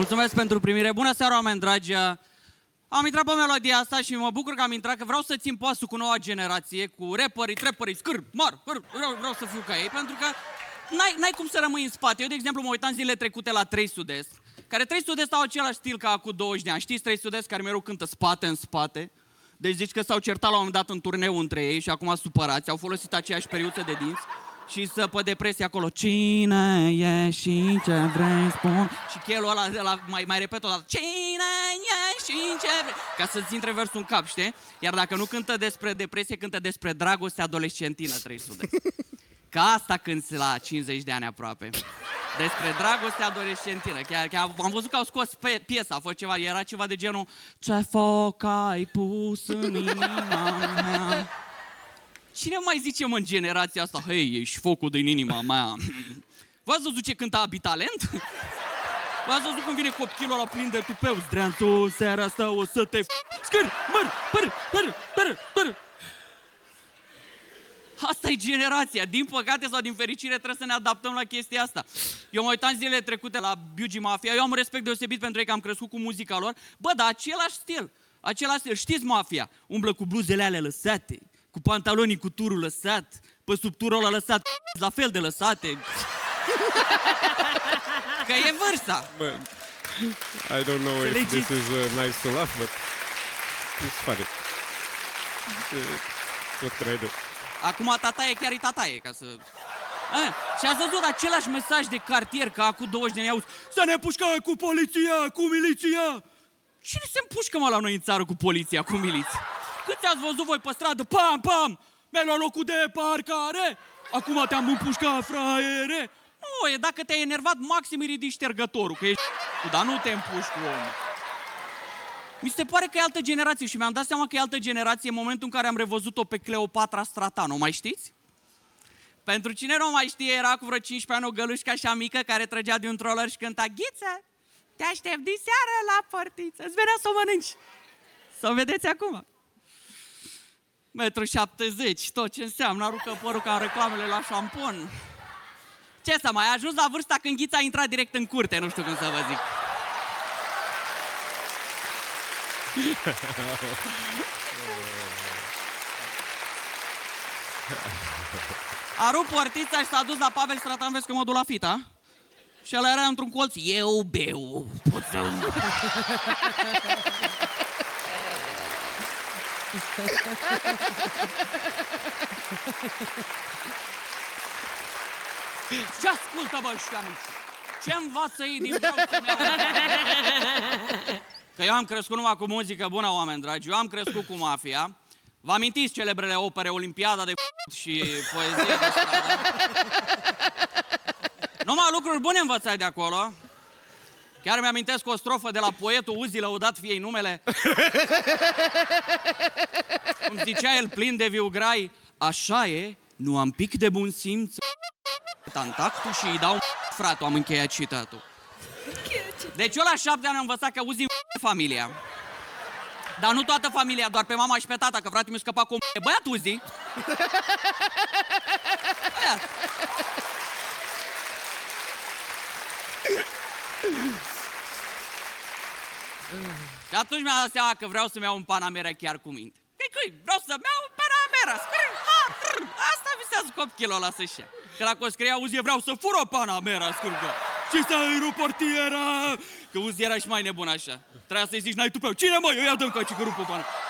Mulțumesc pentru primire. Bună seara, oameni dragi. Am intrat pe melodia asta și mă bucur că am intrat, că vreau să țin pasul cu noua generație, cu rapperii, trapperii, scâr, mar, hâr, vreau, vreau să fiu ca ei, pentru că n-ai, n-ai cum să rămâi în spate. Eu, de exemplu, mă uitam zilele trecute la 3 Sud-Est, care 3 Sud-Est au același stil ca acum 20 de ani. Știți 3 Sud-Est care mereu cântă spate în spate? Deci zici că s-au certat la un moment dat în turneu între ei și acum supărați, au folosit aceeași periuță de dinți și să pe depresie acolo. Cine e și ce vrei spun. Și chelul ăla, ăla mai, mai repet o dată Cine e și ce vrei. Ca să-ți intre versul în cap, știi? Iar dacă nu cântă despre depresie, cântă despre dragoste adolescentină 300 Ca asta cânti la 50 de ani aproape. Despre dragoste adolescentină. Chiar, chiar am văzut că au scos pe piesa, a fost ceva, era ceva de genul Ce foc ai pus în inima mea Cine mai zice mă în generația asta, hei, ești focul din inima mea? V-ați văzut ce cânta Abitalent? V-ați văzut când vine copilul ăla plin de tupeu? Zdreanțu, seara asta o să te... Scâr, măr, păr, păr, păr, păr. Asta e generația. Din păcate sau din fericire trebuie să ne adaptăm la chestia asta. Eu mă uitam zilele trecute la Biugi Mafia, eu am un respect deosebit pentru ei că am crescut cu muzica lor. Bă, dar același stil, același stil. Știți Mafia? Umblă cu bluzele alea lăsate, cu pantalonii cu turul lăsat, pe sub turul ăla lăsat, la fel de lăsate. Că e vârsta. But I don't know if Legit. this is uh, nice to laugh, but it's funny. Uh, what can I do? Acum tataie chiar e tataie, ca să... A, și ați văzut același mesaj de cartier ca acum 20 de ani auzi Să ne pușcă cu poliția, cu miliția Cine se împușcă mă la noi în țară cu poliția, cu miliția? Câți ați văzut voi pe stradă, pam, pam, mi-ai luat locul de parcare Acum te-am împușcat, fraiere Nu, e dacă te-ai enervat, maxim îi ridici ștergătorul, că ești dar nu te împuși cu omul mi se pare că e altă generație și mi-am dat seama că e altă generație în momentul în care am revăzut-o pe Cleopatra Stratano. Mai știți? Pentru cine nu mai știe, era cu vreo 15 ani o gălușcă așa mică care trăgea de un troller și cânta Ghiță, te aștept din seară la portiță, îți venea să o mănânci. Să o vedeți acum. Metru 70, tot ce înseamnă, aruncă părul ca în reclamele la șampon. Ce să mai, ai ajuns la vârsta când Ghița a intrat direct în curte, nu știu cum să vă zic. A rupt portița și s-a dus la Pavel Stratan, vezi că mă duc la fita. Și ăla era într-un colț, eu beu, pot să... Ce ascultă, bă, ăștia mici? Ce învață ei din viața mea? Că eu am crescut numai cu muzică bună, oameni dragi. Eu am crescut cu mafia. Vă amintiți celebrele opere Olimpiada de și poezie de stradă? Numai lucruri bune învățai de acolo. Chiar mi-amintesc o strofă de la poetul Uzi, lăudat fiei numele. Cum zicea el plin de viu grai, așa e, nu am pic de bun simț, tantactul și îi dau frate, am încheiat citatul. Deci eu la șapte ani am învățat că Uzi familia. Dar nu toată familia, doar pe mama și pe tata, că frate mi-a scăpat cu un băiat Uzi. Băiat. Și atunci mi-am dat seama că vreau să-mi iau un Panamera chiar cu minte. Că cui? Vreau să-mi iau un Panamera. Scrie, ha, trr, asta visează copilul ăla să-și ia. Că dacă o scrie Uzi, eu vreau să fur o Panamera, scurgă. Și să îi rup portiera. Că Uzi era și mai nebun așa. Trebuia să-i zici, n-ai tupeu. Cine mă? Eu ia dăm ca că rup o Panamera.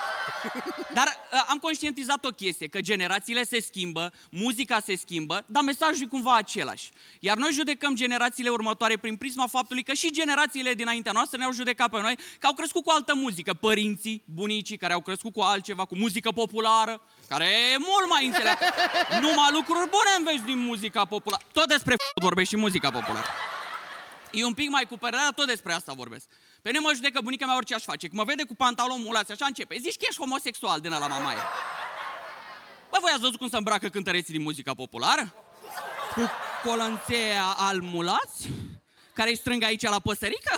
Dar uh, am conștientizat o chestie, că generațiile se schimbă, muzica se schimbă, dar mesajul e cumva același. Iar noi judecăm generațiile următoare prin prisma faptului că și generațiile dinaintea noastră ne-au judecat pe noi că au crescut cu altă muzică. Părinții, bunicii care au crescut cu altceva, cu muzică populară, care e mult mai înțeleaptă. Numai lucruri bune înveți din muzica populară. Tot despre f- vorbești și muzica populară. E un pic mai cu părerea, dar tot despre asta vorbesc. Pe mine mă judecă bunica mea orice aș face. Când mă vede cu pantaloni mulați, așa începe. Zici că ești homosexual din la mamaie. Bă, voi ați văzut cum se îmbracă cântăreții din muzica populară? Cu colănțea al mulați? Care îi strâng aici la păsărică?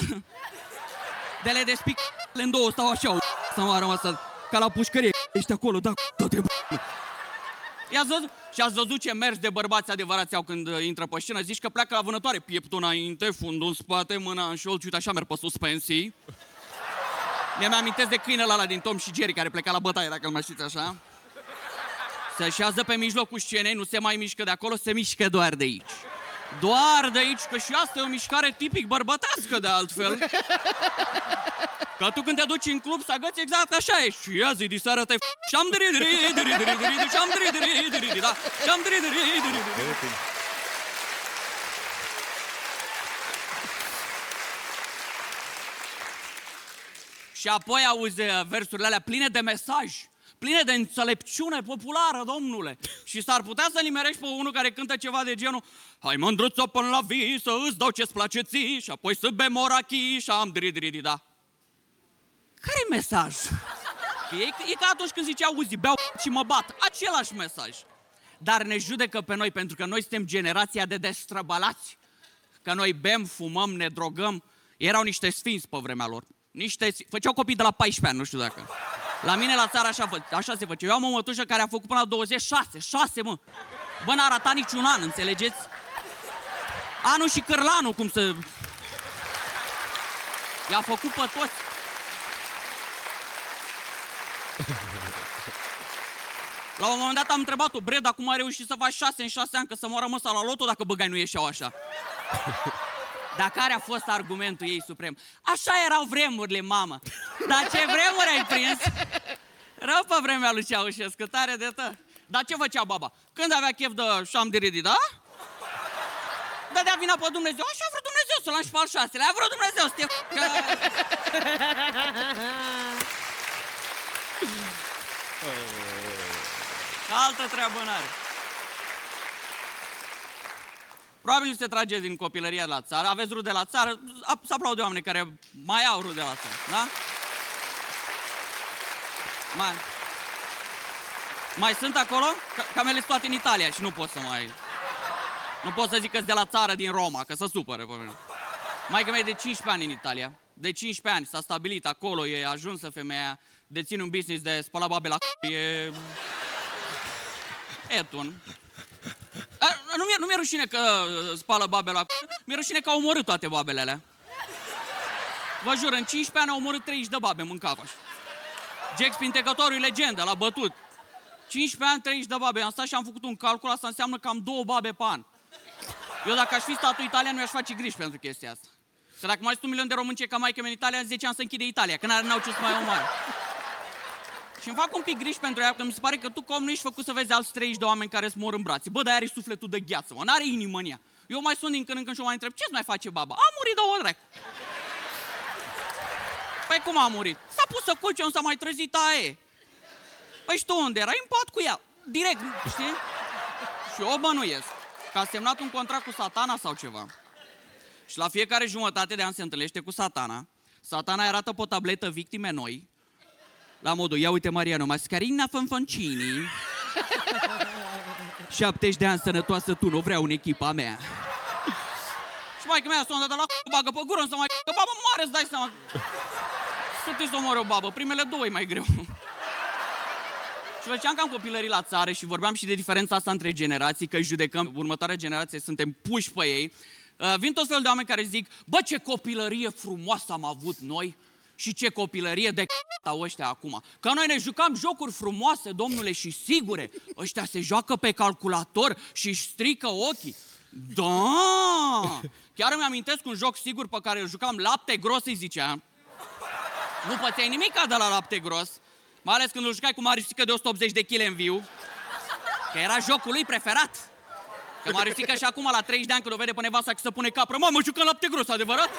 De le despic în două stau așa, să mă rămas ca la pușcărie. Ești acolo, da, toate I-ați văzut? Și ați văzut ce mers de bărbați adevărați au când uh, intră pe scenă? Zici că pleacă la vânătoare, pieptul înainte, fundul în spate, mâna în șold și uite așa merg pe suspensii. Mi-am amintesc de câinele ăla din Tom și Jerry care pleca la bătaie, dacă îl mai știți așa. Se așează pe mijlocul scenei, nu se mai mișcă de acolo, se mișcă doar de aici. Doar de aici, că și asta e o mișcare tipic bărbătească de altfel. Că tu când te duci în club să agăți exact așa e. Și azi de seară te și-am diri diri diri diri diri și-am diri diri diri diri da. Și-am diri diri diri diri Și apoi auzi uh, versurile alea pline de mesaj, pline de înțelepciune populară, domnule. Și s-ar putea să nimerești pe unul care cântă ceva de genul Hai mândruță până la vii să îți dau ce-ți place ție și apoi să bem orachi și am dri da. Care-i mesaj? E, e ca atunci când zicea auzi, beau și mă bat. Același mesaj. Dar ne judecă pe noi pentru că noi suntem generația de destrăbalați. Că noi bem, fumăm, ne drogăm. Erau niște sfinți pe vremea lor. Niște, făceau copii de la 14 ani, nu știu dacă. La mine la țară așa, fă, așa se face. Eu am o mătușă care a făcut până la 26, 6, mă. Bă, n-a ratat niciun an, înțelegeți? Anul și cârlanul, cum să... I-a făcut pe toți. La un moment dat am întrebat-o, bre, dar cum a reușit să faci 6 în 6 ani, că să moară măsa la loto dacă băgai nu ieșeau așa? Dar care a fost argumentul ei suprem? Așa erau vremurile, mamă. Dar ce vremuri ai prins? Rău pe vremea lui Ceaușescu, tare de tot. Dar ce făcea baba? Când avea chef de șam de ridi, da? Dădea vina pe Dumnezeu. Așa a vrut Dumnezeu să-l lași pe al șaselea. A vrut Dumnezeu să te... Că... Altă treabă n-are. Probabil se trage din copilăria la țară, aveți rude la țară, să aplaude oameni care mai au rude la țară, da? Mai, mai sunt acolo? Că, că am toate în Italia și nu pot să mai... Nu pot să zic că de la țară din Roma, că să supără pe mine. Mai mea e de 15 ani în Italia. De 15 ani s-a stabilit acolo, e ajunsă femeia, deține un business de spăla babe la c***, e... Etun. A, nu mi-e, nu mi-e rușine că spală babe la c***, mi-e rușine că au omorât toate babele alea. Vă jur, în 15 ani au omorât 30 de babe, mâncava Jack Spintecătorul e legendă, l-a bătut. 15 ani, 30 de babe. Am stat și am făcut un calcul, asta înseamnă cam două babe pe an. Eu dacă aș fi statul italian, nu aș face griji pentru chestia asta. Că dacă mai sunt un milion de români ce ca mai în Italia, în 10 ani să închide Italia, că n-au ce să mai omoare. Și îmi fac un pic griji pentru ea, că mi se pare că tu cum nu ești făcut să vezi alți 30 de oameni care îți mor în brațe. Bă, dar are sufletul de gheață, mă, n-are inimă în ea. Eu mai sun din când în când și o mai întreb, ce mai face baba? A murit de o dracu. Păi cum a murit? S-a pus să culce, nu s-a mai trezit aie. Păi și tu unde erai? În pat cu ea. Direct, știi? Și eu bănuiesc că a semnat un contract cu satana sau ceva. Și la fiecare jumătate de an se întâlnește cu satana. Satana îi arată pe o tabletă victime noi. La modul, ia uite Mariano, mascarina Fanfancini. 70 de ani sănătoasă tu, nu vreau în echipa mea. Și mai că mea s-o de la c***, bagă pe gură, să mai că babă moare, îți dai seama. Să te să o babă, primele două e mai greu. Și făceam cam copilării la țară și vorbeam și de diferența asta între generații, că judecăm următoarea generație, suntem puși pe ei. Uh, vin tot felul de oameni care zic, bă, ce copilărie frumoasă am avut noi și ce copilărie de au ăștia acum. Că noi ne jucam jocuri frumoase, domnule, și sigure. Ăștia se joacă pe calculator și își strică ochii. Da! Chiar îmi amintesc un joc sigur pe care îl jucam, lapte gros îi zicea. Nu pățeai nimic de la lapte gros. Mai ales când îl jucai cu Mariusică de 180 de kg în viu. Că era jocul lui preferat. Că Mariusică și acum la 30 de ani când o vede pe nevasta că se pune capră, mamă, jucăm lapte gros, adevărat?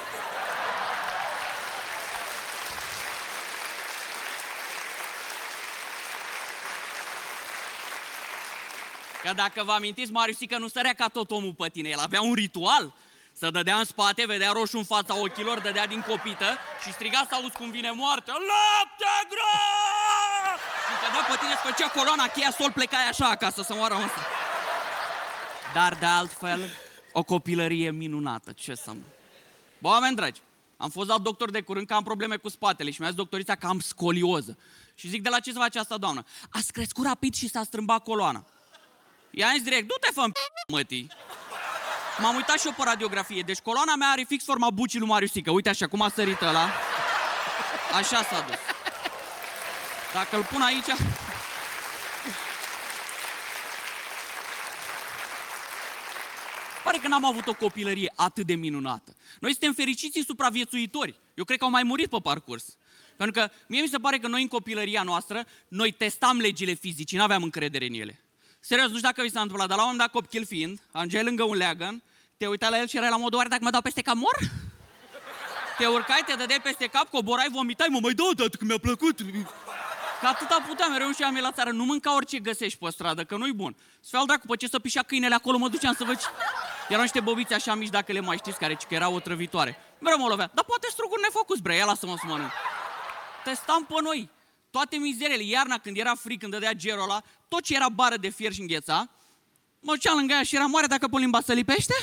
Că dacă vă amintiți, Mariusică nu sărea ca tot omul pe tine, el avea un ritual. Să dădea în spate, vedea roșu în fața ochilor, dădea din copită și striga să auzi cum vine moartea. Lapte gros! Și te dă pe tine, îți făcea coloana cheia, sol plecai așa acasă să moară ăsta. Dar de altfel, o copilărie minunată, ce să Bă, oameni dragi, am fost la doctor de curând că am probleme cu spatele și mi-a zis doctorița că am scolioză. Și zic, de la ce se face asta, doamnă? Ați crescut rapid și s-a strâmbat coloana. I-am zis direct, du-te fă mătii. M-am uitat și eu pe radiografie, deci coloana mea are fix forma bucii lui Marius Sică. Uite așa, cum a sărit ăla. Așa s-a dus. Dacă îl pun aici... Pare că n-am avut o copilărie atât de minunată. Noi suntem fericiți supraviețuitori. Eu cred că au mai murit pe parcurs. Pentru că mie mi se pare că noi în copilăria noastră, noi testam legile fizicii, nu aveam încredere în ele. Serios, nu știu dacă vi s-a întâmplat, dar la un moment dat copil fiind, ajungeai lângă un leagăn, te uitai la el și erai la modul, oare dacă mă dau peste cap mor? Te urcai, te dădeai peste cap, coborai, vomitai, mă mai dau o dată că mi-a plăcut. Că atâta puteam, mereu și am la țară, nu mânca orice găsești pe stradă, că nu-i bun. Sfeal dracu, pe ce să pișea câinele acolo, mă duceam să văd ce... Erau niște bobiți așa mici, dacă le mai știți, care că erau otrăvitoare. Mereu mă lovea, dar poate struguri nefocus, bre, ia lasă-mă să mănânc. Testam pe noi toate mizerele. Iarna, când era fric, când dădea gerul ăla, tot ce era bară de fier și îngheța, mă duceam lângă ea și era moare dacă pe limba să lipește.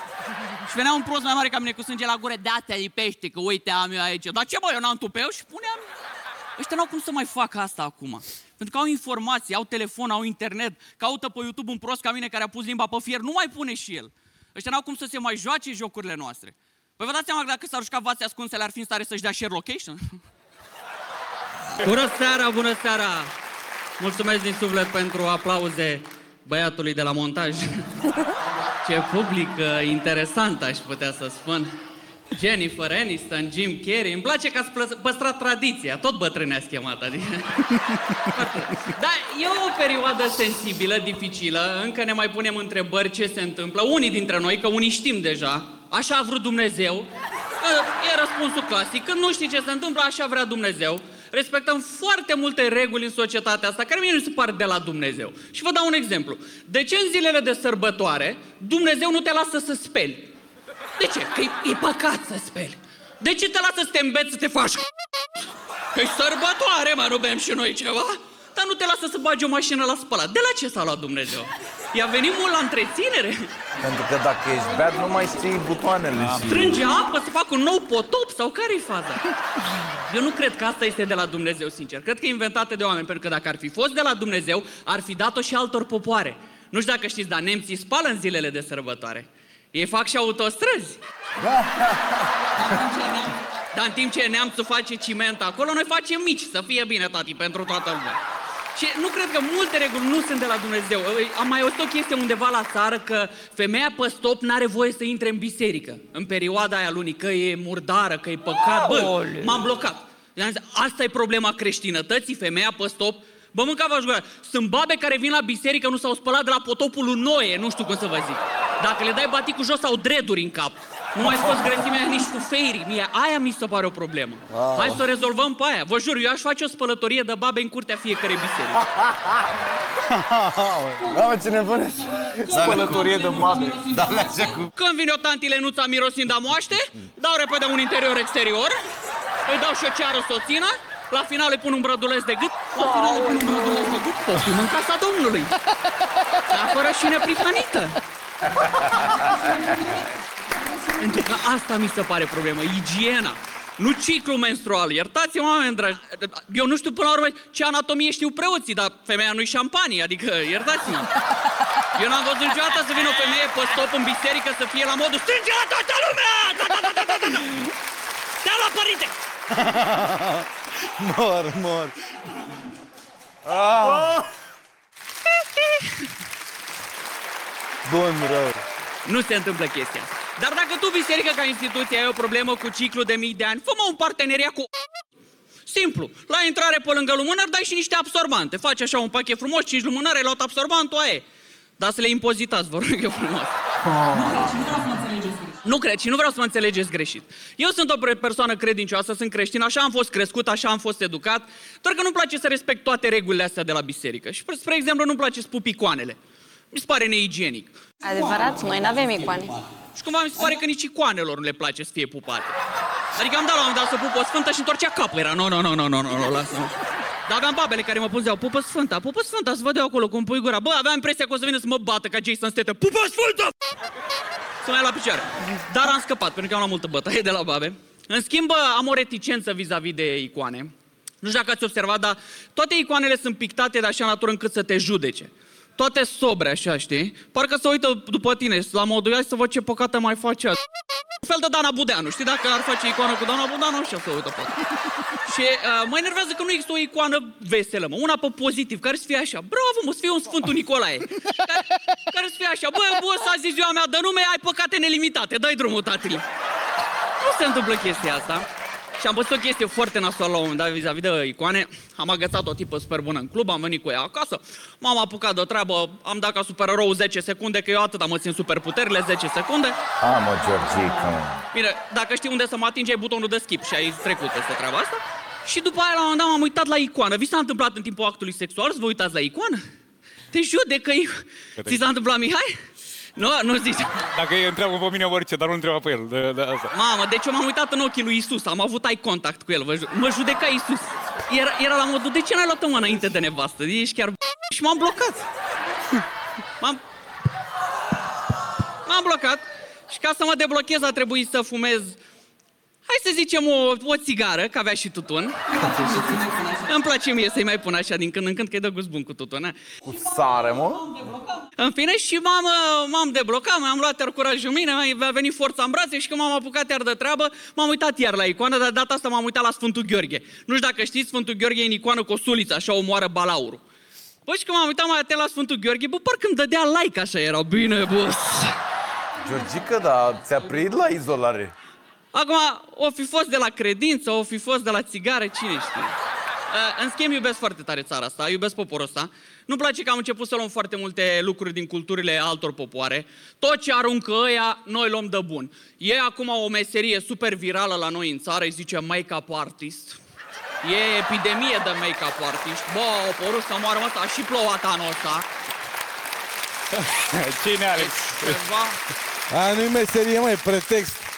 și venea un prost mai mare ca mine cu sânge la gură, da, te lipește, că uite, am eu aici. Dar ce bă, eu n-am tupeu și puneam... Ăștia n-au cum să mai facă asta acum. Pentru că au informații, au telefon, au internet, caută pe YouTube un prost ca mine care a pus limba pe fier, nu mai pune și el. Ăștia n-au cum să se mai joace jocurile noastre. Păi vă dați seama că dacă s-ar juca vațe ascunsele, ar fi în stare să-și dea share location? Bună seara, bună seara! Mulțumesc din suflet pentru aplauze băiatului de la montaj. Ce public uh, interesant, aș putea să spun. Jennifer Aniston, Jim Carrey. Îmi place că ați păstrat tradiția. Tot bătrâne ați chemat, adică... da, e o perioadă sensibilă, dificilă. Încă ne mai punem întrebări ce se întâmplă. Unii dintre noi, că unii știm deja. Așa a vrut Dumnezeu. E răspunsul clasic. Când nu știi ce se întâmplă, așa vrea Dumnezeu respectăm foarte multe reguli în societatea asta, care mie nu se par de la Dumnezeu. Și vă dau un exemplu. De ce în zilele de sărbătoare Dumnezeu nu te lasă să speli? De ce? Că e păcat să speli. De ce te lasă să te îmbeți, să te faci? Că-i sărbătoare, mă, nu bem și noi ceva? Dar nu te lasă să bagi o mașină la spălat. De la ce s-a luat Dumnezeu? I-a venit mult la întreținere? Pentru că dacă ești beat, nu mai știi butoanele și... Strânge apă să facă un nou potop sau care-i faza? Eu nu cred că asta este de la Dumnezeu, sincer. Cred că e inventată de oameni, pentru că dacă ar fi fost de la Dumnezeu, ar fi dat-o și altor popoare. Nu știu dacă știți, dar nemții spală în zilele de sărbătoare. Ei fac și autostrăzi. Dar în timp ce neamțul face ciment acolo, noi facem mici, să fie bine, tati, pentru toată lumea. Și nu cred că multe reguli nu sunt de la Dumnezeu. Am mai auzit o chestie undeva la țară că femeia pe stop n-are voie să intre în biserică. În perioada aia lunii, că e murdară, că e păcat. Bă, m-am blocat. Asta e problema creștinătății, femeia pe stop. Bă, mâncava gura. Sunt babe care vin la biserică, nu s-au spălat de la potopul lui Noe, nu știu cum să vă zic. Dacă le dai baticul jos, au dreduri în cap. Nu mai scos grăsimea nici cu feirii. Mie aia mi se pare o problemă. Wow. Hai să o rezolvăm pe aia. Vă jur, eu aș face o spălătorie de babe în curtea fiecare biserică. da, mă, ce nebune. Spălătorie de babe. Da, așa cu... Când vine o tantile nuța mirosind a moaște, dau repede un interior-exterior, îi dau și o ceară soțină, la final îi pun un brăduleț de gât, la final îi pun un brăduleț de gât, poftim în casa Domnului. Dar fără și neprihănită. Pentru că asta mi se pare problemă, igiena. Nu ciclu menstrual, iertați-mă, oameni dragi. Eu nu știu până la urmă ce anatomie știu preoții, dar femeia nu-i șampanie, adică iertați-mă. Eu n-am văzut niciodată să vină o femeie pe stop în biserică să fie la modul Strânge la toată lumea! Da, da, da, da, da, da. Te la părinte! mor, mor. Ah. Bun rău. Nu se întâmplă chestia asta. Dar dacă tu, biserică ca instituție, ai o problemă cu ciclu de mii de ani, fă un parteneriat cu... Simplu. La intrare pe lângă lumânăr dai și niște absorbante. Faci așa un pachet frumos, 5 lumânări, ai luat absorbantul, aia Dar să le impozitați, vă rog eu frumos. Oh. Nu cred și nu vreau să mă înțelegeți greșit. Eu sunt o persoană credincioasă, sunt creștin, așa am fost crescut, așa am fost educat, doar că nu-mi place să respect toate regulile astea de la biserică. Și, spre exemplu, nu-mi place să pup icoanele. Mi se pare neigienic. Adevărat, noi nu avem icoane. Și cumva mi se pare că nici icoanelor nu le place să fie pupate. Adică am dat la un dat să pup o sfântă și întorcea capul. Era, nu, nu, nu, nu, nu, nu, nu, lasă Dar aveam babele care mă puneau, pupă sfânta, pupă sfânta, să văd eu acolo cum pui gura. Bă, aveam impresia că o să vină să mă bată ca Jason Statham. Pupă sfântă! Să mai la picioare. Dar am scăpat, pentru că am la multă bătaie de la babe. În schimb, am o reticență vis-a-vis de icoane. Nu știu dacă ați observat, dar toate icoanele sunt pictate de așa natură încât să te judece. Toate sobre așa, știi? Parcă se uită după tine la modul ia să văd ce păcate mai face azi. Un fel de Dana Budeanu, știi? Dacă ar face icoană cu Dana Budeanu, așa se uită pe Și uh, mă enervează că nu există o icoană veselă, mă, una pe pozitiv, care să fie așa, bravo, mă, să fie un Sfântul Nicolae, care, care să fie așa, bă, bă, să azi e ziua mea de nume, ai păcate nelimitate, dai drumul, tatăl. Nu se întâmplă chestia asta. Și am văzut o chestie foarte nasoală la un moment dat vis-a-vis de icoane. Am agățat o tipă super bună în club, am venit cu ea acasă. M-am apucat de treabă, am dat ca supererou 10 secunde, că eu atât am țin super puterile, 10 secunde. A, mă, Georgica, mă. Bine, dacă știi unde să mă atingi, ai butonul de skip și ai trecut peste treaba asta. Și după aia, la un moment dat, m-am uitat la icoană. Vi s-a întâmplat în timpul actului sexual să vă uitați la icoană? Te judecă Ți s-a întâmplat, Mihai? Nu, nu zici. Dacă îi întreabă pe mine orice, dar nu întreba pe el. De, de asta. Mamă, deci eu m-am uitat în ochii lui Isus, am avut ai contact cu el, vă ju- mă judeca Isus. Era, era la modul, de ce n-ai luat-o mă înainte de nevastă? Ești chiar și m-am blocat. M-am... M-am blocat și ca să mă deblochez a trebuit să fumez Hai să zicem o, o țigară, că avea și tutun. Îmi place mie să-i mai pun așa din când în când, că îi dă gust bun cu tutun. a? Cu sare, mă? În fine, și m-am, uh, m-am deblocat, mi-am luat iar curajul în mine, mi-a venit forța în brațe și când m-am apucat iar de treabă, m-am uitat iar la icoană, dar de data asta m-am uitat la Sfântul Gheorghe. Nu știu dacă știți, Sfântul Gheorghe e în icoană cu o suliță, așa omoară balaurul. Bă, și când m-am uitat mai atent la Sfântul Gheorghe, bă, parcă îmi dădea like așa, era bine, boss. Georgica, da, ți-a prit la izolare. Acum, o fi fost de la credință, o fi fost de la țigară, cine știe. Uh, în schimb, iubesc foarte tare țara asta, iubesc poporul ăsta. Nu-mi place că am început să luăm foarte multe lucruri din culturile altor popoare. Tot ce aruncă ăia, noi luăm de bun. E acum o meserie super virală la noi în țară, îi zice make-up artist. E epidemie de make-up artist. Bă, o porus să moară ăsta, a și plouat anul ăsta. Cine, Alex? Ceva. A, nu-i meserie, mai pretext.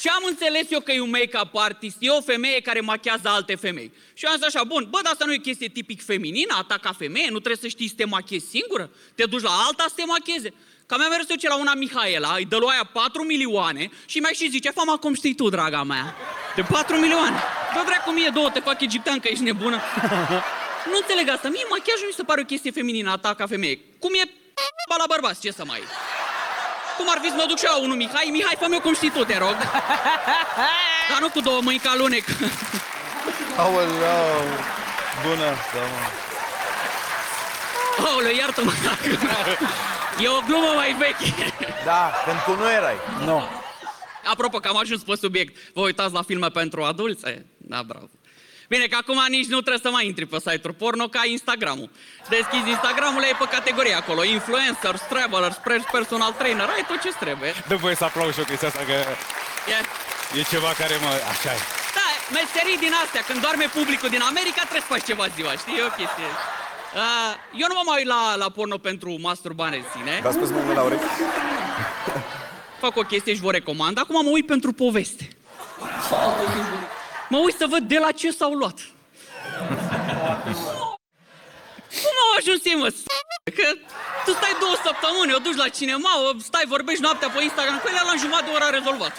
Și am înțeles eu că e un make-up artist, e o femeie care machează alte femei. Și am zis așa, bun, bă, dar asta nu e chestie tipic feminină, a ta ca femeie, nu trebuie să știi să te machezi singură? Te duci la alta să te macheze. Ca mi-a mers eu ce la una Mihaela, îi dă lui aia 4 milioane și mi-a și zice, fama cum știi tu, draga mea. De 4 milioane. Dă dracu mie două, te fac egiptean că ești nebună. nu înțeleg asta, mie machiajul mi se pare o chestie feminină, a ta ca femeie. Cum e ba la bărbați, ce să mai... Cum ar fi să mă duc și eu la unul Mihai? Mihai, fă cum știi tu, te rog. Dar nu cu două mâini ca lunec. Aoleu, bună asta, mă. Aoleu, iartă-mă. E o glumă mai veche. Da, când tu nu erai. Nu. Apropo, că am ajuns pe subiect. Vă uitați la filme pentru adulți? E, Da, bravo. Bine, că acum nici nu trebuie să mai intri pe site-uri porno ca Instagramul. Deschizi Instagramul, ai pe categorie acolo. Influencers, travelers, pre- personal trainer, ai tot ce trebuie. Dă voie să aplaud și o chestia asta, că E, e ceva care mă... Așa e. Da, meserii din astea, când doarme publicul din America, trebuie să faci ceva ziua, știi? E o chestie. Uh, eu nu mă mai uit la, la porno pentru masturbare în sine. V-a spus mângă la urechi? Fac o chestie și vă recomand. Acum mă uit pentru poveste. Mă uit să văd de la ce s-au luat. Cum au ajuns ei, mă? s- Că tu stai două săptămâni, o duci la cinema, o stai, vorbești noaptea pe Instagram, cu ele la jumătate de oră a rezolvat.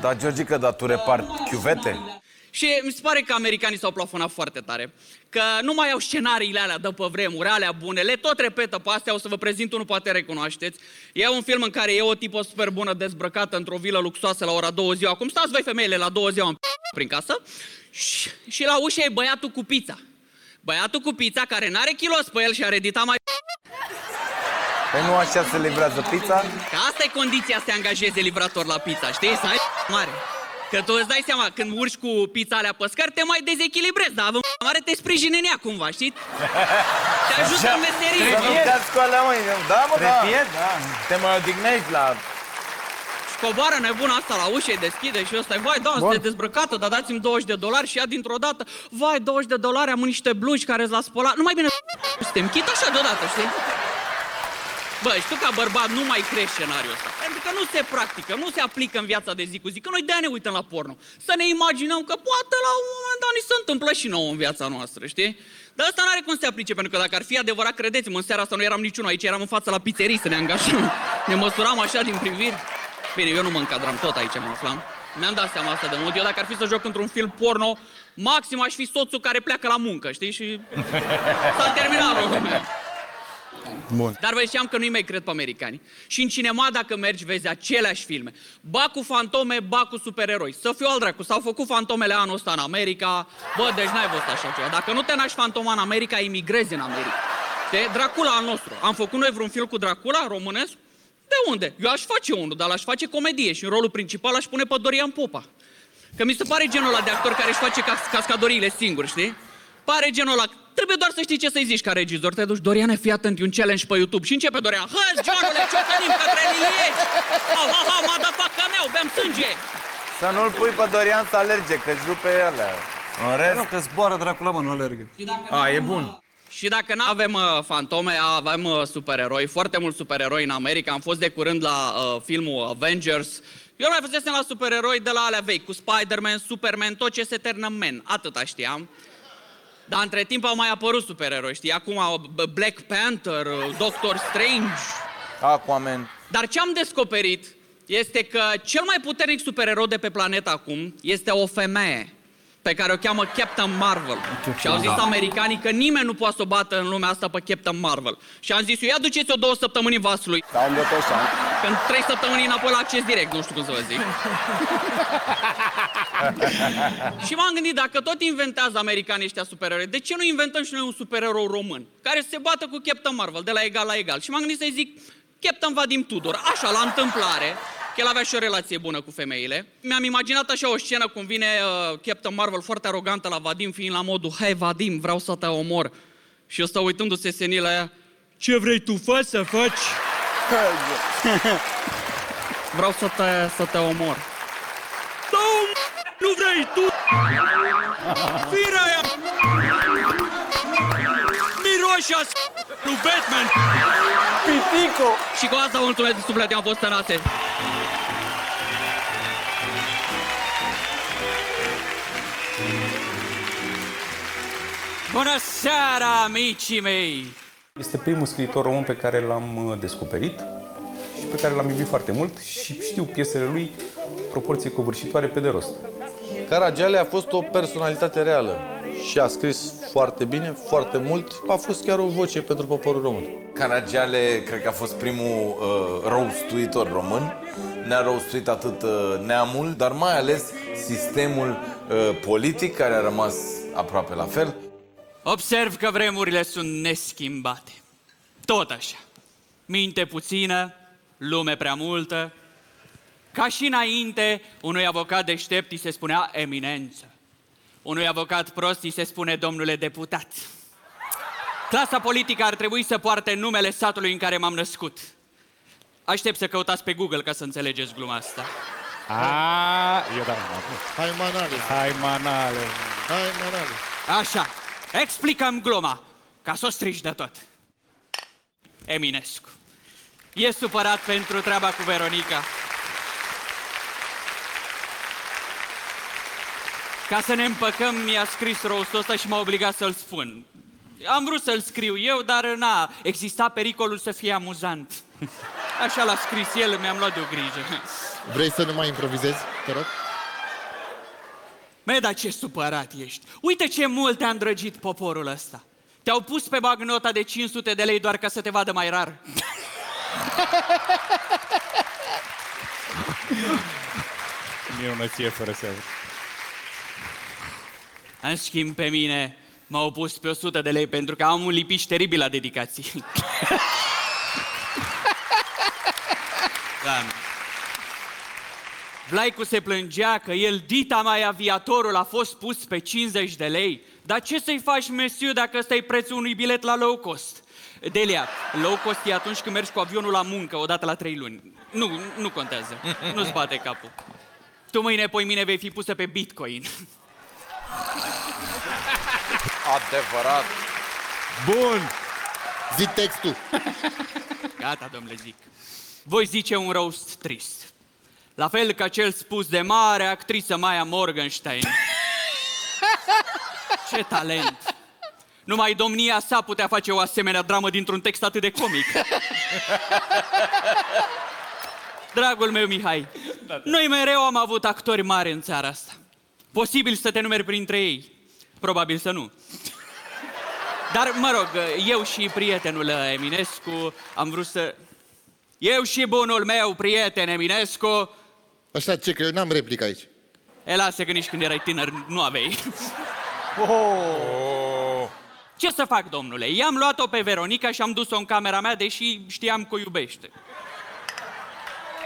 Da, Georgica, dar tu repar chiuvete? Și mi se pare că americanii s-au plafonat foarte tare. Că nu mai au scenariile alea de pe vremuri, alea bune, le tot repetă pe astea, o să vă prezint unul, poate recunoașteți. E un film în care e o tipă super bună dezbrăcată într-o vilă luxoasă la ora două ziua. Cum stați voi femeile la două ziua în prin casă? Și, și la ușă e băiatul cu pizza. Băiatul cu pizza care n-are kilos pe el și a redita mai... Păi nu așa se livrează pizza? Că asta e condiția să te angajeze livrator la pizza, știi? Să ai mare. Că tu îți dai seama, când urci cu pizza alea pe scări, te mai dezechilibrezi, dar având mare te sprijine în ea cumva, știi? Te ajută în meserie. Să nu te cu alea, măi. Da, mă, da. da. Te mai odihnești la... Și coboară nebuna asta la ușă, îi deschide și ăsta vai, da, sunteți dezbrăcată, dar dați-mi 20 de dolari și ia dintr-o dată, vai, 20 de dolari, am niște blugi care s-a spălat. Nu mai bine să te închid așa deodată, știi? Bă, și tu ca bărbat nu mai crești scenariul ăsta. Pentru că nu se practică, nu se aplică în viața de zi cu zi. Că noi de-aia ne uităm la porno. Să ne imaginăm că poate la un moment dat ni se întâmplă și nouă în viața noastră, știi? Dar asta nu are cum să se aplice, pentru că dacă ar fi adevărat, credeți-mă, în seara asta nu eram niciunul aici, eram în fața la pizzerii să ne angajăm. Ne măsuram așa din priviri. Bine, eu nu mă încadram, tot aici mă aflam. Mi-am dat seama asta de mult. Eu dacă ar fi să joc într-un film porno, maxim aș fi soțul care pleacă la muncă, știi? Și s-a terminat rolul meu. Bun. Dar vă știam că nu-i mai cred pe americani. Și în cinema, dacă mergi, vezi aceleași filme. Ba cu fantome, ba cu supereroi. Să fiu al dracu, s-au făcut fantomele anul ăsta în America. Bă, deci n-ai văzut așa ceva. Dacă nu te naști fantoma în America, emigrezi în America. De Dracula al nostru. Am făcut noi vreun film cu Dracula românesc? De unde? Eu aș face unul, dar l-aș face comedie și în rolul principal aș pune pe Dorian Popa. Că mi se pare genul ăla de actor care își face cas- cascadoriile singur, știi? Pare genul ăla. Trebuie doar să știi ce să-i zici ca regizor. Te duci, Doriane, fii atent, e un challenge pe YouTube. Și începe Dorian. Hă, Johnule, ciocănim către liliești! Ha, ha, ha, motherfucker meu, beam sânge! Să nu-l pui pe Dorian să alerge, că-ți rupe ele. În rest, Că zboară Dracula, mă, nu alergă. a, e bun. Și dacă nu avem uh, fantome, avem uh, supereroi, foarte mulți supereroi în America. Am fost de curând la uh, filmul Avengers. Eu mai fusesem la supereroi de la alea vechi, cu Spider-Man, Superman, tot ce se termină Man. Atâta știam. Dar între timp au mai apărut supereroi, știi? Acum uh, Black Panther, uh, Doctor Strange. Aquaman. Dar ce am descoperit este că cel mai puternic supererou de pe planetă acum este o femeie pe care o cheamă Captain Marvel. Și au zis americanii că nimeni nu poate să o bată în lumea asta pe Captain Marvel. Și am zis eu, ia duceți-o două săptămâni în vasului. Sau în Botoșan. Că în trei săptămâni înapoi la acces direct, nu știu cum să vă zic. și m-am gândit, dacă tot inventează americanii ăștia supereroi, de ce nu inventăm și noi un supererou român? Care să se bată cu Captain Marvel, de la egal la egal. Și m-am gândit să-i zic, Captain Vadim Tudor, așa, la întâmplare, că el avea și o relație bună cu femeile. Mi-am imaginat așa o scenă cum vine uh, Captain Marvel foarte arogantă la Vadim, fiind la modul, hai Vadim, vreau să te omor. Și ăsta uitându-se senil la ea, ce vrei tu faci să faci? Vreau să te, să te omor. Da, nu vrei tu! Firea aia! Miroșa lui Batman! Pitico! Și cu asta mulțumesc de suflet, am fost tănase. Bună seara, amicii mei! Este primul scriitor român pe care l-am uh, descoperit și pe care l-am iubit foarte mult și știu piesele lui proporție covârșitoare pe de rost. Caragiale a fost o personalitate reală și a scris foarte bine, foarte mult. A fost chiar o voce pentru poporul român. Caragiale, cred că a fost primul uh, roastuitor român. Ne-a roastuit atât uh, neamul, dar mai ales sistemul uh, politic, care a rămas aproape la fel. Observ că vremurile sunt neschimbate. Tot așa. Minte puțină, lume prea multă. Ca și înainte, unui avocat deștept îi se spunea eminență. Unui avocat prost îi se spune domnule deputat. Clasa politică ar trebui să poarte numele satului în care m-am născut. Aștept să căutați pe Google ca să înțelegeți gluma asta. A, eu da, Hai manale, hai manale. hai manale. Așa, explicăm gluma, ca să o strici de tot. Eminescu. E supărat pentru treaba cu Veronica. Ca să ne împăcăm, mi-a scris rostul ăsta și m-a obligat să-l spun. Am vrut să-l scriu eu, dar na, exista pericolul să fie amuzant. Așa l-a scris el, mi-am luat de o grijă. Vrei să nu mai improvizezi, te rog? Mă, dar ce supărat ești. Uite ce mult te-a îndrăgit poporul ăsta. Te-au pus pe bagnota de 500 de lei doar ca să te vadă mai rar. Minunăție fără seamă. În schimb, pe mine m-au pus pe 100 de lei pentru că am un lipiș teribil la dedicații. da. Vlaicu se plângea că el, dita mai aviatorul, a fost pus pe 50 de lei. Dar ce să-i faci, mesiu, dacă ăsta e prețul unui bilet la low cost? Delia, low cost e atunci când mergi cu avionul la muncă, o dată la trei luni. Nu, nu contează. Nu-ți bate capul. Tu mâine, poi mine vei fi pusă pe Bitcoin. Adevărat. Bun! Zi textul. Gata, domnule, zic. Voi zice un roast trist. La fel ca cel spus de mare actriță Maya Morgenstein. Ce talent! Numai domnia sa putea face o asemenea dramă dintr-un text atât de comic. Dragul meu, Mihai, noi mereu am avut actori mari în țara asta. Posibil să te numeri printre ei. Probabil să nu. Dar, mă rog, eu și prietenul Eminescu am vrut să... Eu și bunul meu prieten Eminescu... Așa, ce, că eu n-am replică aici. E, lasă că nici când erai tânăr nu aveai. Ce să fac, domnule? I-am luat-o pe Veronica și am dus-o în camera mea, deși știam că o iubește.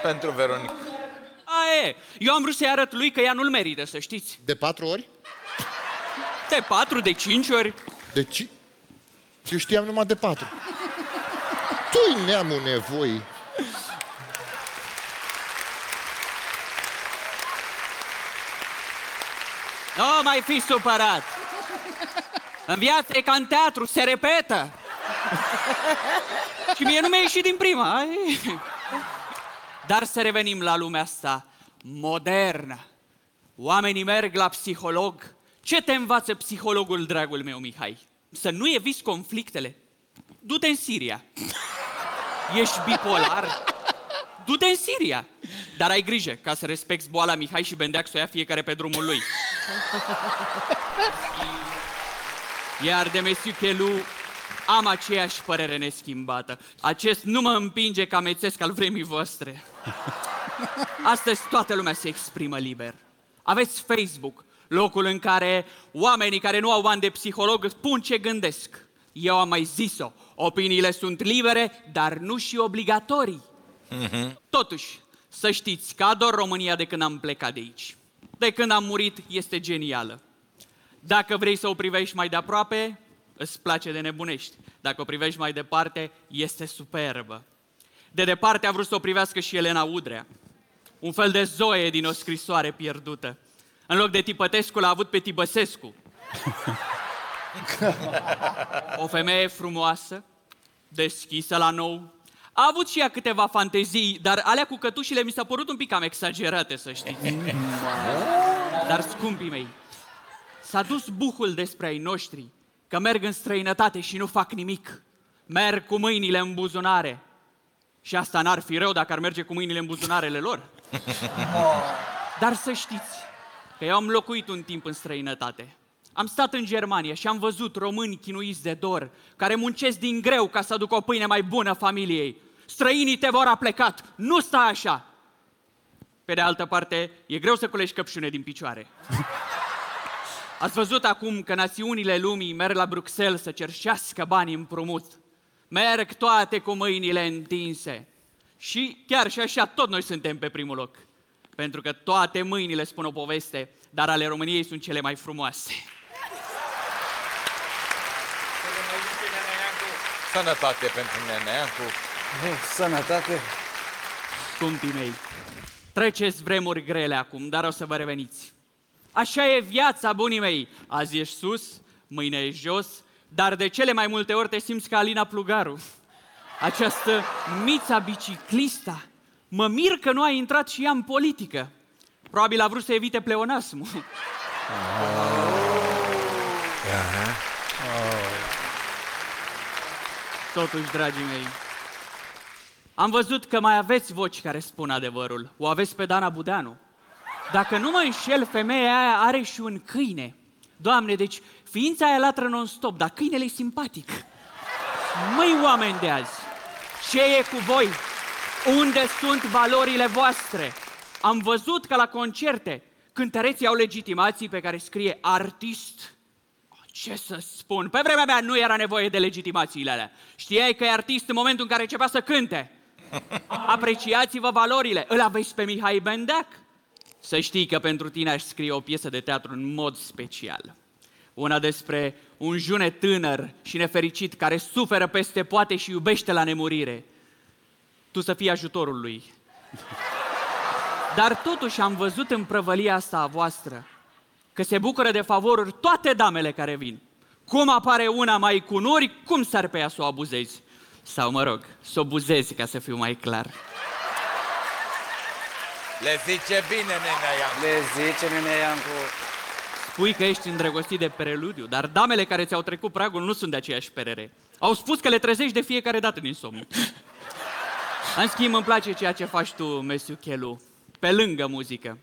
Pentru Veronica. A, e, eu am vrut să-i arăt lui că ea nu-l merită, să știți. De patru ori? De patru, de cinci ori. Deci, eu știam numai de patru. Tu-i neamul nevoi. Nu mai fi supărat! În viață e ca în teatru, se repetă! Și mie nu mi-a ieșit din prima. ai. Dar să revenim la lumea asta modernă. Oamenii merg la psiholog. Ce te învață psihologul, dragul meu, Mihai? Să nu eviți conflictele. Du-te în Siria. Ești bipolar? Du-te în Siria. Dar ai grijă ca să respecti boala Mihai și Bendeac să o ia fiecare pe drumul lui. Iar de Mesiu Chelu am aceeași părere neschimbată. Acest nu mă împinge ca mețesc al vremii voastre. Astăzi toată lumea se exprimă liber. Aveți Facebook, locul în care oamenii care nu au bani de psiholog spun ce gândesc. Eu am mai zis-o, opiniile sunt libere, dar nu și obligatorii. Totuși, să știți că ador România de când am plecat de aici. De când am murit, este genială. Dacă vrei să o privești mai de aproape, îți place de nebunești. Dacă o privești mai departe, este superbă. De departe a vrut să o privească și Elena Udrea. Un fel de zoe din o scrisoare pierdută. În loc de Tipătescu l-a avut pe Tibăsescu. O femeie frumoasă, deschisă la nou. A avut și ea câteva fantezii, dar alea cu cătușile mi s-a părut un pic cam exagerate, să știți. Dar scumpii mei, s-a dus buhul despre ai noștri, că merg în străinătate și nu fac nimic. Merg cu mâinile în buzunare. Și asta n-ar fi rău dacă ar merge cu mâinile în buzunarele lor. Dar să știți că eu am locuit un timp în străinătate. Am stat în Germania și am văzut români chinuiți de dor, care muncesc din greu ca să aducă o pâine mai bună familiei. Străinii te vor a plecat, nu sta așa! Pe de altă parte, e greu să culești căpșune din picioare. Ați văzut acum că națiunile lumii merg la Bruxelles să cerșească bani împrumut. Merg toate cu mâinile întinse. Și chiar și așa, tot noi suntem pe primul loc. Pentru că toate mâinile spun o poveste, dar ale României sunt cele mai frumoase. Sănătate pentru Neneancu. Sănătate. Scumpii mei, treceți vremuri grele acum, dar o să vă reveniți. Așa e viața, bunii mei. Azi ești sus, mâine ești jos, dar de cele mai multe ori te simți ca Alina Plugaru. Această mița biciclista. Mă mir că nu a intrat și ea în politică. Probabil a vrut să evite pleonasmul. Totuși, dragii mei, am văzut că mai aveți voci care spun adevărul. O aveți pe Dana Budeanu. Dacă nu mă înșel, femeia aia are și un câine. Doamne, deci ființa aia latră non-stop, dar câinele e simpatic. Măi, oameni de azi, ce e cu voi? Unde sunt valorile voastre? Am văzut că la concerte cântăreții au legitimații pe care scrie artist. Ce să spun? Pe vremea mea nu era nevoie de legitimațiile alea. Știai că e artist în momentul în care începea să cânte. Apreciați-vă valorile. Îl aveți pe Mihai Bendeac? Să știi că pentru tine aș scrie o piesă de teatru în mod special. Una despre un june tânăr și nefericit care suferă peste poate și iubește la nemurire. Tu să fii ajutorul lui. Dar totuși am văzut în prăvălia asta a voastră că se bucură de favoruri toate damele care vin. Cum apare una mai cu nori, cum s-ar pe ea să o abuzezi? Sau, mă rog, să o buzezi, ca să fiu mai clar. Le zice bine, Neneancu. Le zice Nenea Iancu. Spui că ești îndrăgostit de preludiu, dar damele care ți-au trecut pragul nu sunt de aceeași părere. Au spus că le trezești de fiecare dată din somn. În schimb, îmi place ceea ce faci tu, Mesiu Chelu, pe lângă muzică.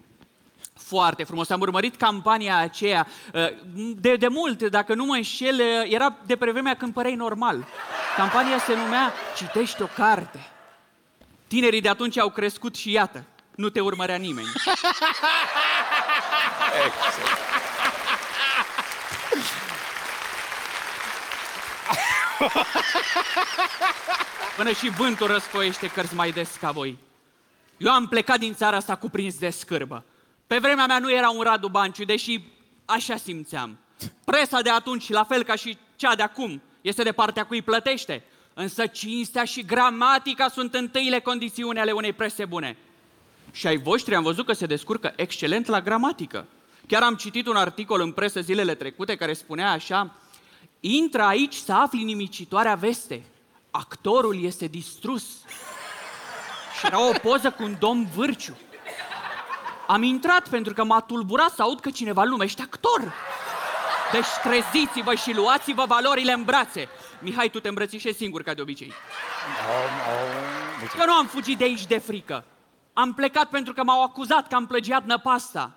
Foarte frumos. Am urmărit campania aceea uh, de, de mult, dacă nu mă înșel, uh, era de pe vremea când păreai normal. Campania se numea Citește o carte. Tinerii de atunci au crescut și iată, nu te urmărea nimeni. Până și vântul răscoiește cărți mai des ca voi. Eu am plecat din țara asta cuprins de scârbă. Pe vremea mea nu era un Radu Banciu, deși așa simțeam. Presa de atunci, la fel ca și cea de acum, este de partea cui plătește. Însă cinstea și gramatica sunt întâile condițiuni ale unei prese bune. Și ai voștri am văzut că se descurcă excelent la gramatică. Chiar am citit un articol în presă zilele trecute care spunea așa Intră aici să afli nimicitoarea veste. Actorul este distrus. Și era o poză cu un domn Vârciu. Am intrat pentru că m-a tulburat să aud că cineva îl numește actor. Deci treziți-vă și luați-vă valorile în brațe. Mihai, tu te îmbrățișezi singur ca de obicei. Eu nu am fugit de aici de frică. Am plecat pentru că m-au acuzat că am plagiat năpasta.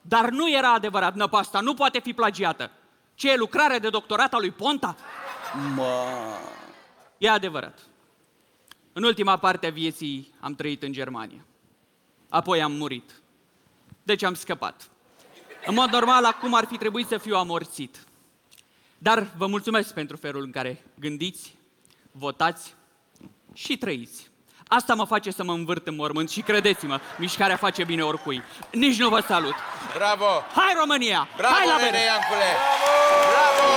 Dar nu era adevărat, năpasta nu poate fi plagiată. Ce e lucrarea de doctorat a lui Ponta? Mă... E adevărat. În ultima parte a vieții am trăit în Germania. Apoi am murit. Deci am scăpat. În mod normal, acum ar fi trebuit să fiu amorțit. Dar vă mulțumesc pentru felul în care gândiți, votați și trăiți. Asta mă face să mă învârt în mormânt și credeți-mă, mișcarea face bine oricui. Nici nu vă salut. Bravo! Hai România! Bravo, Hai la nene bere! Iancule! Bravo!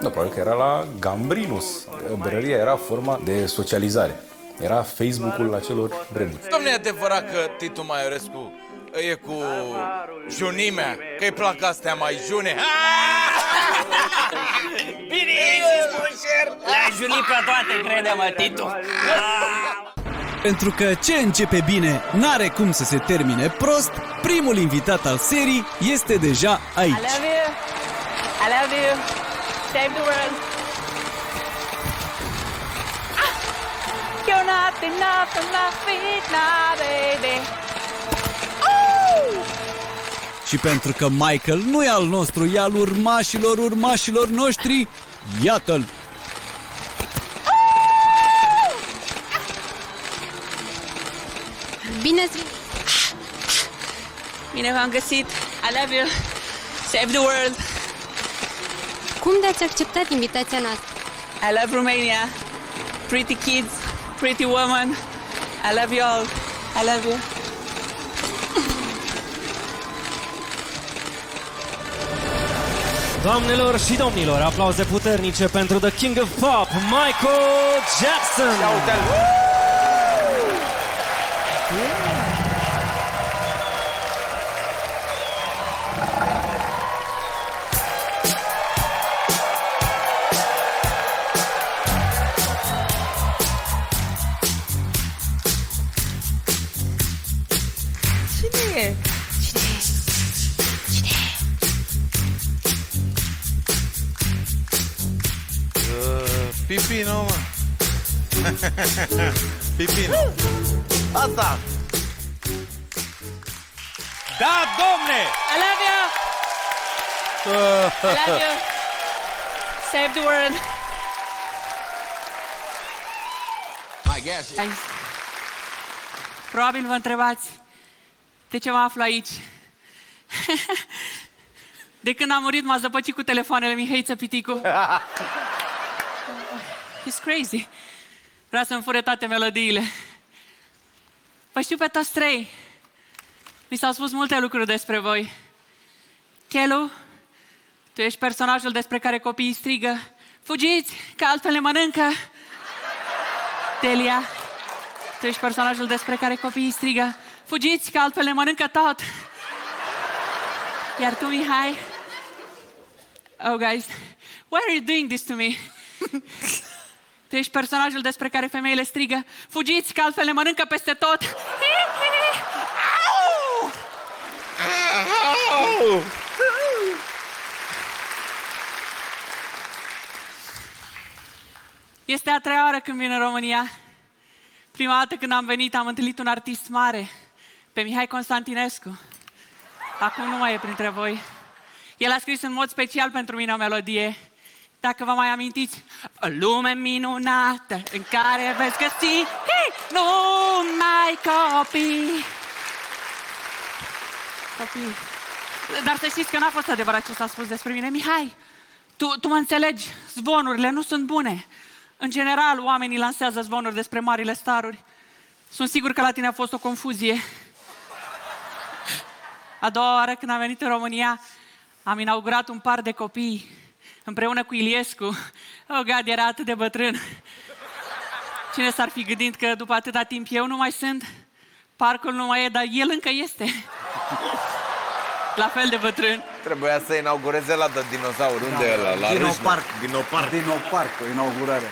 Da, probabil că era la Gambrinus. Berăria era forma de socializare. Era Facebook-ul acelor vremuri. Domne, e adevărat că Titu Maiorescu e cu junimea, că-i plac astea mai june. Bine, Le-ai junit pe toate, crede-mă, Titu. Pentru că ce începe bine n-are cum să se termine prost, primul invitat al serii este deja I aici. love you. I love you. Save the world. Ah! You're not enough for my feet now, baby. Și pentru că Michael nu e al nostru, e al urmașilor urmașilor noștri, iată-l! Bine ați Bine v-am găsit. I love you. Save the world. Cum de-ați acceptat invitația noastră? I love Romania. Pretty kids, pretty woman. I love you all. I love you. Doamnelor și domnilor, aplauze puternice pentru The King of Pop, Michael Jackson! Cine Pipino. Asta. Da, domne! I love you. I love you. Save the world. Ai- Probabil vă întrebați de ce mă aflu aici. De când am murit m-a zăpăcit cu telefoanele Mihaiță Piticu. He's crazy. Vrea să-mi fure toate melodiile. Vă știu pe toți trei. Mi s-au spus multe lucruri despre voi. Chelu, tu ești personajul despre care copiii strigă Fugiți, că altfel ne mănâncă! Delia, tu ești personajul despre care copiii strigă Fugiți, că altfel ne mănâncă tot! Iar tu, Mihai... Oh, guys, why are you doing this to me? Tu ești personajul despre care femeile strigă, fugiți că altfel le mănâncă peste tot. Au! Au! Este a treia oară când vin în România. Prima dată când am venit am întâlnit un artist mare, pe Mihai Constantinescu. Acum nu mai e printre voi. El a scris în mod special pentru mine o melodie dacă vă mai amintiți, o lume minunată în care veți găsi hei, numai copii. Copii. Dar să știți că n-a fost adevărat ce s-a spus despre mine. Mihai, tu, tu mă înțelegi, zvonurile nu sunt bune. În general, oamenii lansează zvonuri despre marile staruri. Sunt sigur că la tine a fost o confuzie. A doua oară când am venit în România, am inaugurat un par de copii împreună cu Iliescu. Oh, God, era atât de bătrân. Cine s-ar fi gândit că după atâta timp eu nu mai sunt? Parcul nu mai e, dar el încă este. La fel de bătrân. Trebuia să inaugureze la de dinozaur. Unde e ăla? La Dinoparc. Râșna. Dinoparc. Dinoparc, o inaugurare.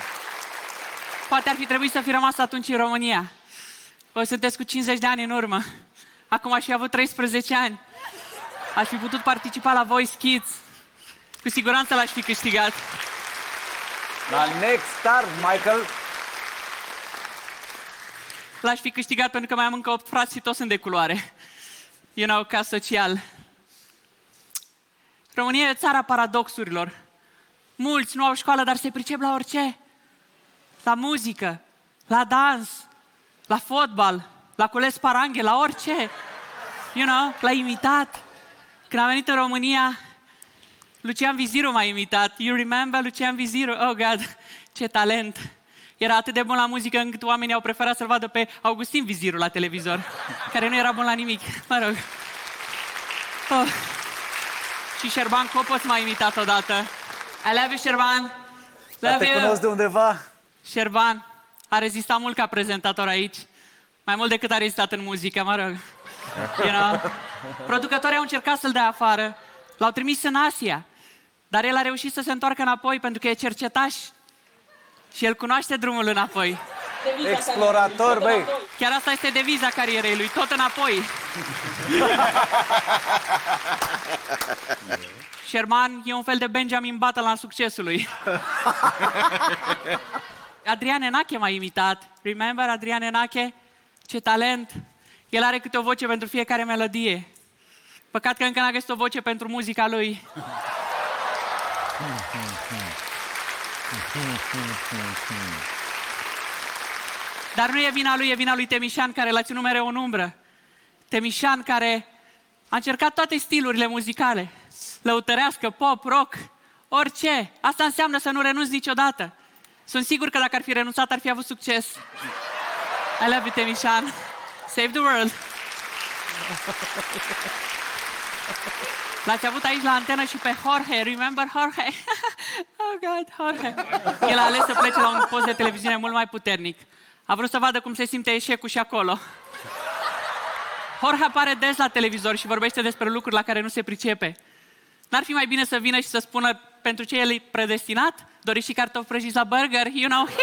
Poate ar fi trebuit să fi rămas atunci în România. Voi sunteți cu 50 de ani în urmă. Acum aș fi avut 13 ani. Aș fi putut participa la Voice Kids. Cu siguranță l-aș fi câștigat. La Next Star, Michael. L-aș fi câștigat pentru că mai am încă 8 frați și toți sunt de culoare. You know, ca social. România e țara paradoxurilor. Mulți nu au școală, dar se pricep la orice. La muzică, la dans, la fotbal, la cules paranghe, la orice. You know, la imitat. Când am venit în România, Lucian Viziru m-a imitat. You remember Lucian Viziru? Oh, God, ce talent! Era atât de bun la muzică încât oamenii au preferat să-l vadă pe Augustin Viziru la televizor, care nu era bun la nimic. Mă rog. Oh. Și Șerban Copos m-a imitat odată. I love you, Șerban! Dar Love te you! cunosc de undeva? Șerban a rezistat mult ca prezentator aici. Mai mult decât a rezistat în muzică, mă rog. You know? Producătorii au încercat să-l dea afară. L-au trimis în Asia. Dar el a reușit să se întoarcă înapoi pentru că e cercetaș. Și el cunoaște drumul înapoi. Explorator, băi. Chiar asta este deviza carierei lui, tot înapoi. Sherman e un fel de Benjamin Button al succesului. Adrian Enache m-a imitat. Remember Adrian Enache? Ce talent! El are câte o voce pentru fiecare melodie. Păcat că încă n-a găsit o voce pentru muzica lui. Dar nu e vina lui, e vina lui Temișan care l-a ținut mereu în umbră. Temișan care a încercat toate stilurile muzicale. Lăutărească, pop, rock, orice. Asta înseamnă să nu renunți niciodată. Sunt sigur că dacă ar fi renunțat, ar fi avut succes. I love you, Temișan. Save the world. L-ați avut aici la antenă și pe Jorge. Remember Jorge? oh, God, Jorge. El a ales să plece la un post de televiziune mult mai puternic. A vrut să vadă cum se simte eșecul și acolo. Jorge apare des la televizor și vorbește despre lucruri la care nu se pricepe. N-ar fi mai bine să vină și să spună pentru ce el e predestinat? Doriți și cartofi prăjiți la burger? You know?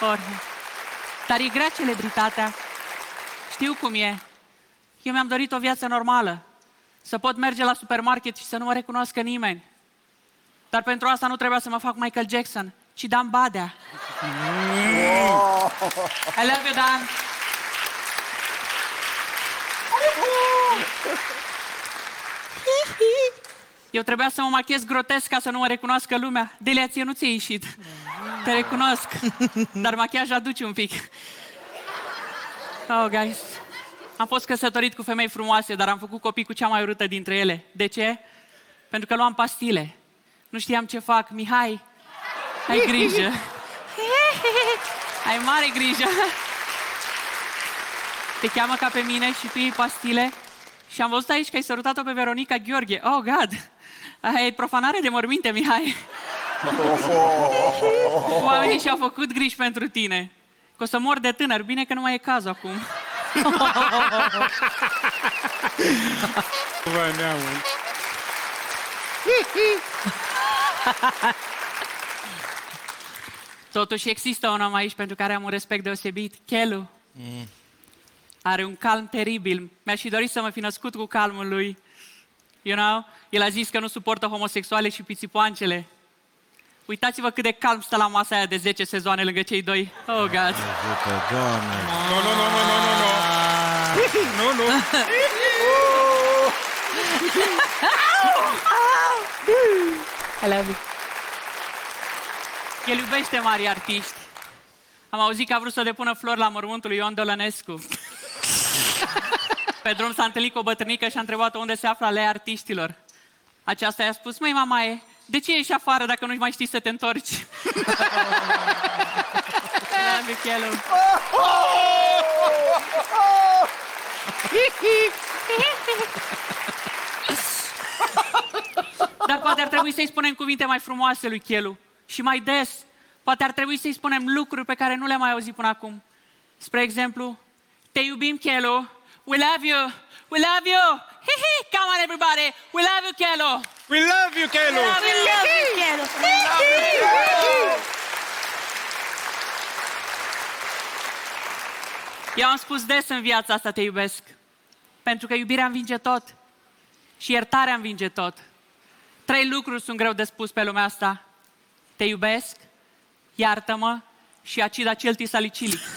Jorge. Dar e grea celebritatea. Știu cum e. Eu mi-am dorit o viață normală. Să pot merge la supermarket și să nu mă recunoască nimeni. Dar pentru asta nu trebuia să mă fac Michael Jackson, ci Dan Badea. I love you, Dan. Eu trebuia să mă machez grotesc ca să nu mă recunoască lumea. Delia, ție nu ți-a ieșit. Te recunosc. Dar machiaj aduce un pic. Oh, guys. Am fost căsătorit cu femei frumoase, dar am făcut copii cu cea mai urâtă dintre ele. De ce? Pentru că luam pastile. Nu știam ce fac. Mihai, ai grijă. ai mare grijă. Te cheamă ca pe mine și tu iei pastile. Și am văzut aici că ai sărutat-o pe Veronica Gheorghe. Oh, God! Ai profanare de morminte, Mihai. Oamenii și-au făcut griji pentru tine. Că o să mor de tânăr. Bine că nu mai e cazul acum. Bă, neamul. Totuși există un om aici pentru care am un respect deosebit. Chelu. Mm. Are un calm teribil. Mi-aș fi dorit să mă fi născut cu calmul lui. You know? El a zis că nu suportă homosexuale și pițipoancele. Uitați-vă cât de calm stă la masa aia de 10 sezoane lângă cei doi. Oh, God. Doamne. Nu, nu, nu, nu, nu, nu, nu. Nu, nu. I love you. El iubește mari artiști. Am auzit că a vrut să depună flori la mormântul lui Ion Dolănescu. Pe drum s-a întâlnit cu o bătrânică și a întrebat unde se află alea artiștilor. Aceasta i-a spus, măi, mamaie, de ce ești afară dacă nu mai știi să te întorci? Da, Michelu. Dar poate ar trebui să-i spunem cuvinte mai frumoase lui Chelu și mai des. Poate ar trebui să-i spunem lucruri pe care nu le-am mai auzit până acum. Spre exemplu, te iubim, Chelu. We love you. We love you. Hihi, come on everybody. We love you, Chelu. We love you, Chelu. We love you, Chelu. We love you. Eu am spus des în viața asta te iubesc. Pentru că iubirea învinge tot. Și iertarea învinge tot. Trei lucruri sunt greu de spus pe lumea asta. Te iubesc, iartă-mă și acid acetil salicilic.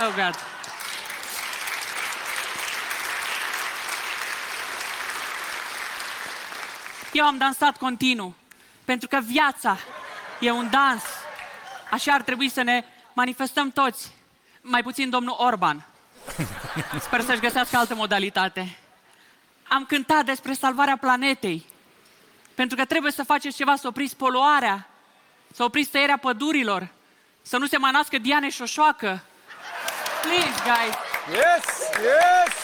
Oh, God. Eu am dansat continuu, pentru că viața e un dans. Așa ar trebui să ne manifestăm toți, mai puțin domnul Orban. Sper să-și găsească altă modalitate. Am cântat despre salvarea planetei, pentru că trebuie să faceți ceva să opriți poluarea, să opriți tăierea pădurilor, să nu se mai nască Diane Șoșoacă. Please, guys. Yes, yes!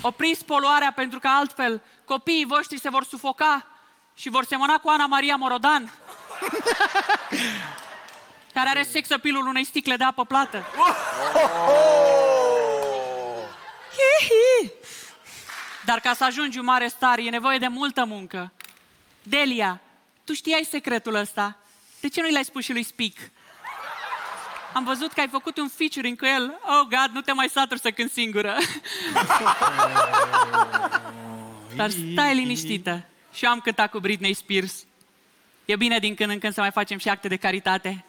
Opriți poluarea pentru că altfel copiii voștri se vor sufoca și vor semăna cu Ana Maria Morodan, care are sex apilul unei sticle de apă plată. Hihi. Dar ca să ajungi un mare star e nevoie de multă muncă. Delia, tu știai secretul ăsta. De ce nu l-ai spus și lui Speak? Am văzut că ai făcut un featuring cu el. Oh, God, nu te mai saturi să cânti singură. Dar stai liniștită. Și eu am cântat cu Britney Spears. E bine din când în când să mai facem și acte de caritate.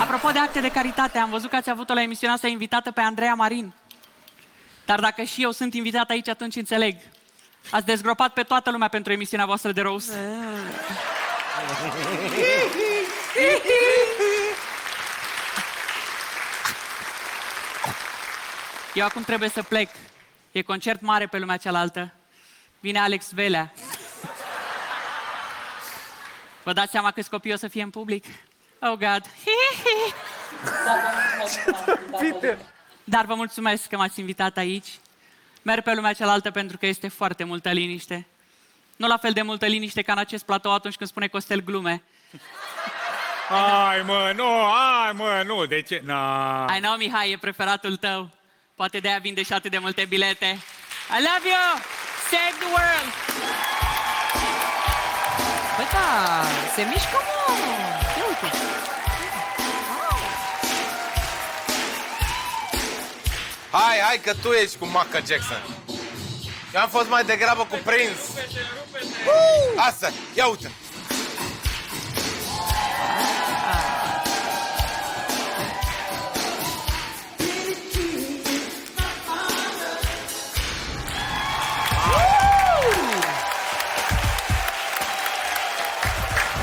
Apropo de acte de caritate, am văzut că ați avut-o la emisiunea asta invitată pe Andreea Marin. Dar dacă și eu sunt invitat aici, atunci înțeleg. Ați dezgropat pe toată lumea pentru emisiunea voastră de roast. Eu acum trebuie să plec. E concert mare pe lumea cealaltă. Vine Alex Velea. Vă dați seama câți copii o să fie în public? Oh, God. Dar vă mulțumesc că m-ați invitat aici. Merg pe lumea cealaltă pentru că este foarte multă liniște. Nu la fel de multă liniște ca în acest platou atunci când spune Costel glume. Hai, mă, nu, hai, mă, nu, de ce? Na. I know, Mihai, e preferatul tău. Poate de-aia vinde și atât de multe bilete. I love you! Save the world! Băi, da, se mișcă, mă! Ia uite! Hai, hai că tu ești cu Michael Jackson. Eu am fost mai degrabă cu Prince. Asta, ia uite.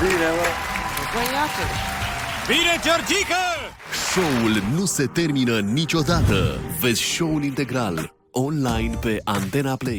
Bine, mă. Băi, iată! Bine, Georgica! Show-ul nu se termină niciodată. Vezi show-ul integral online pe Antena Play.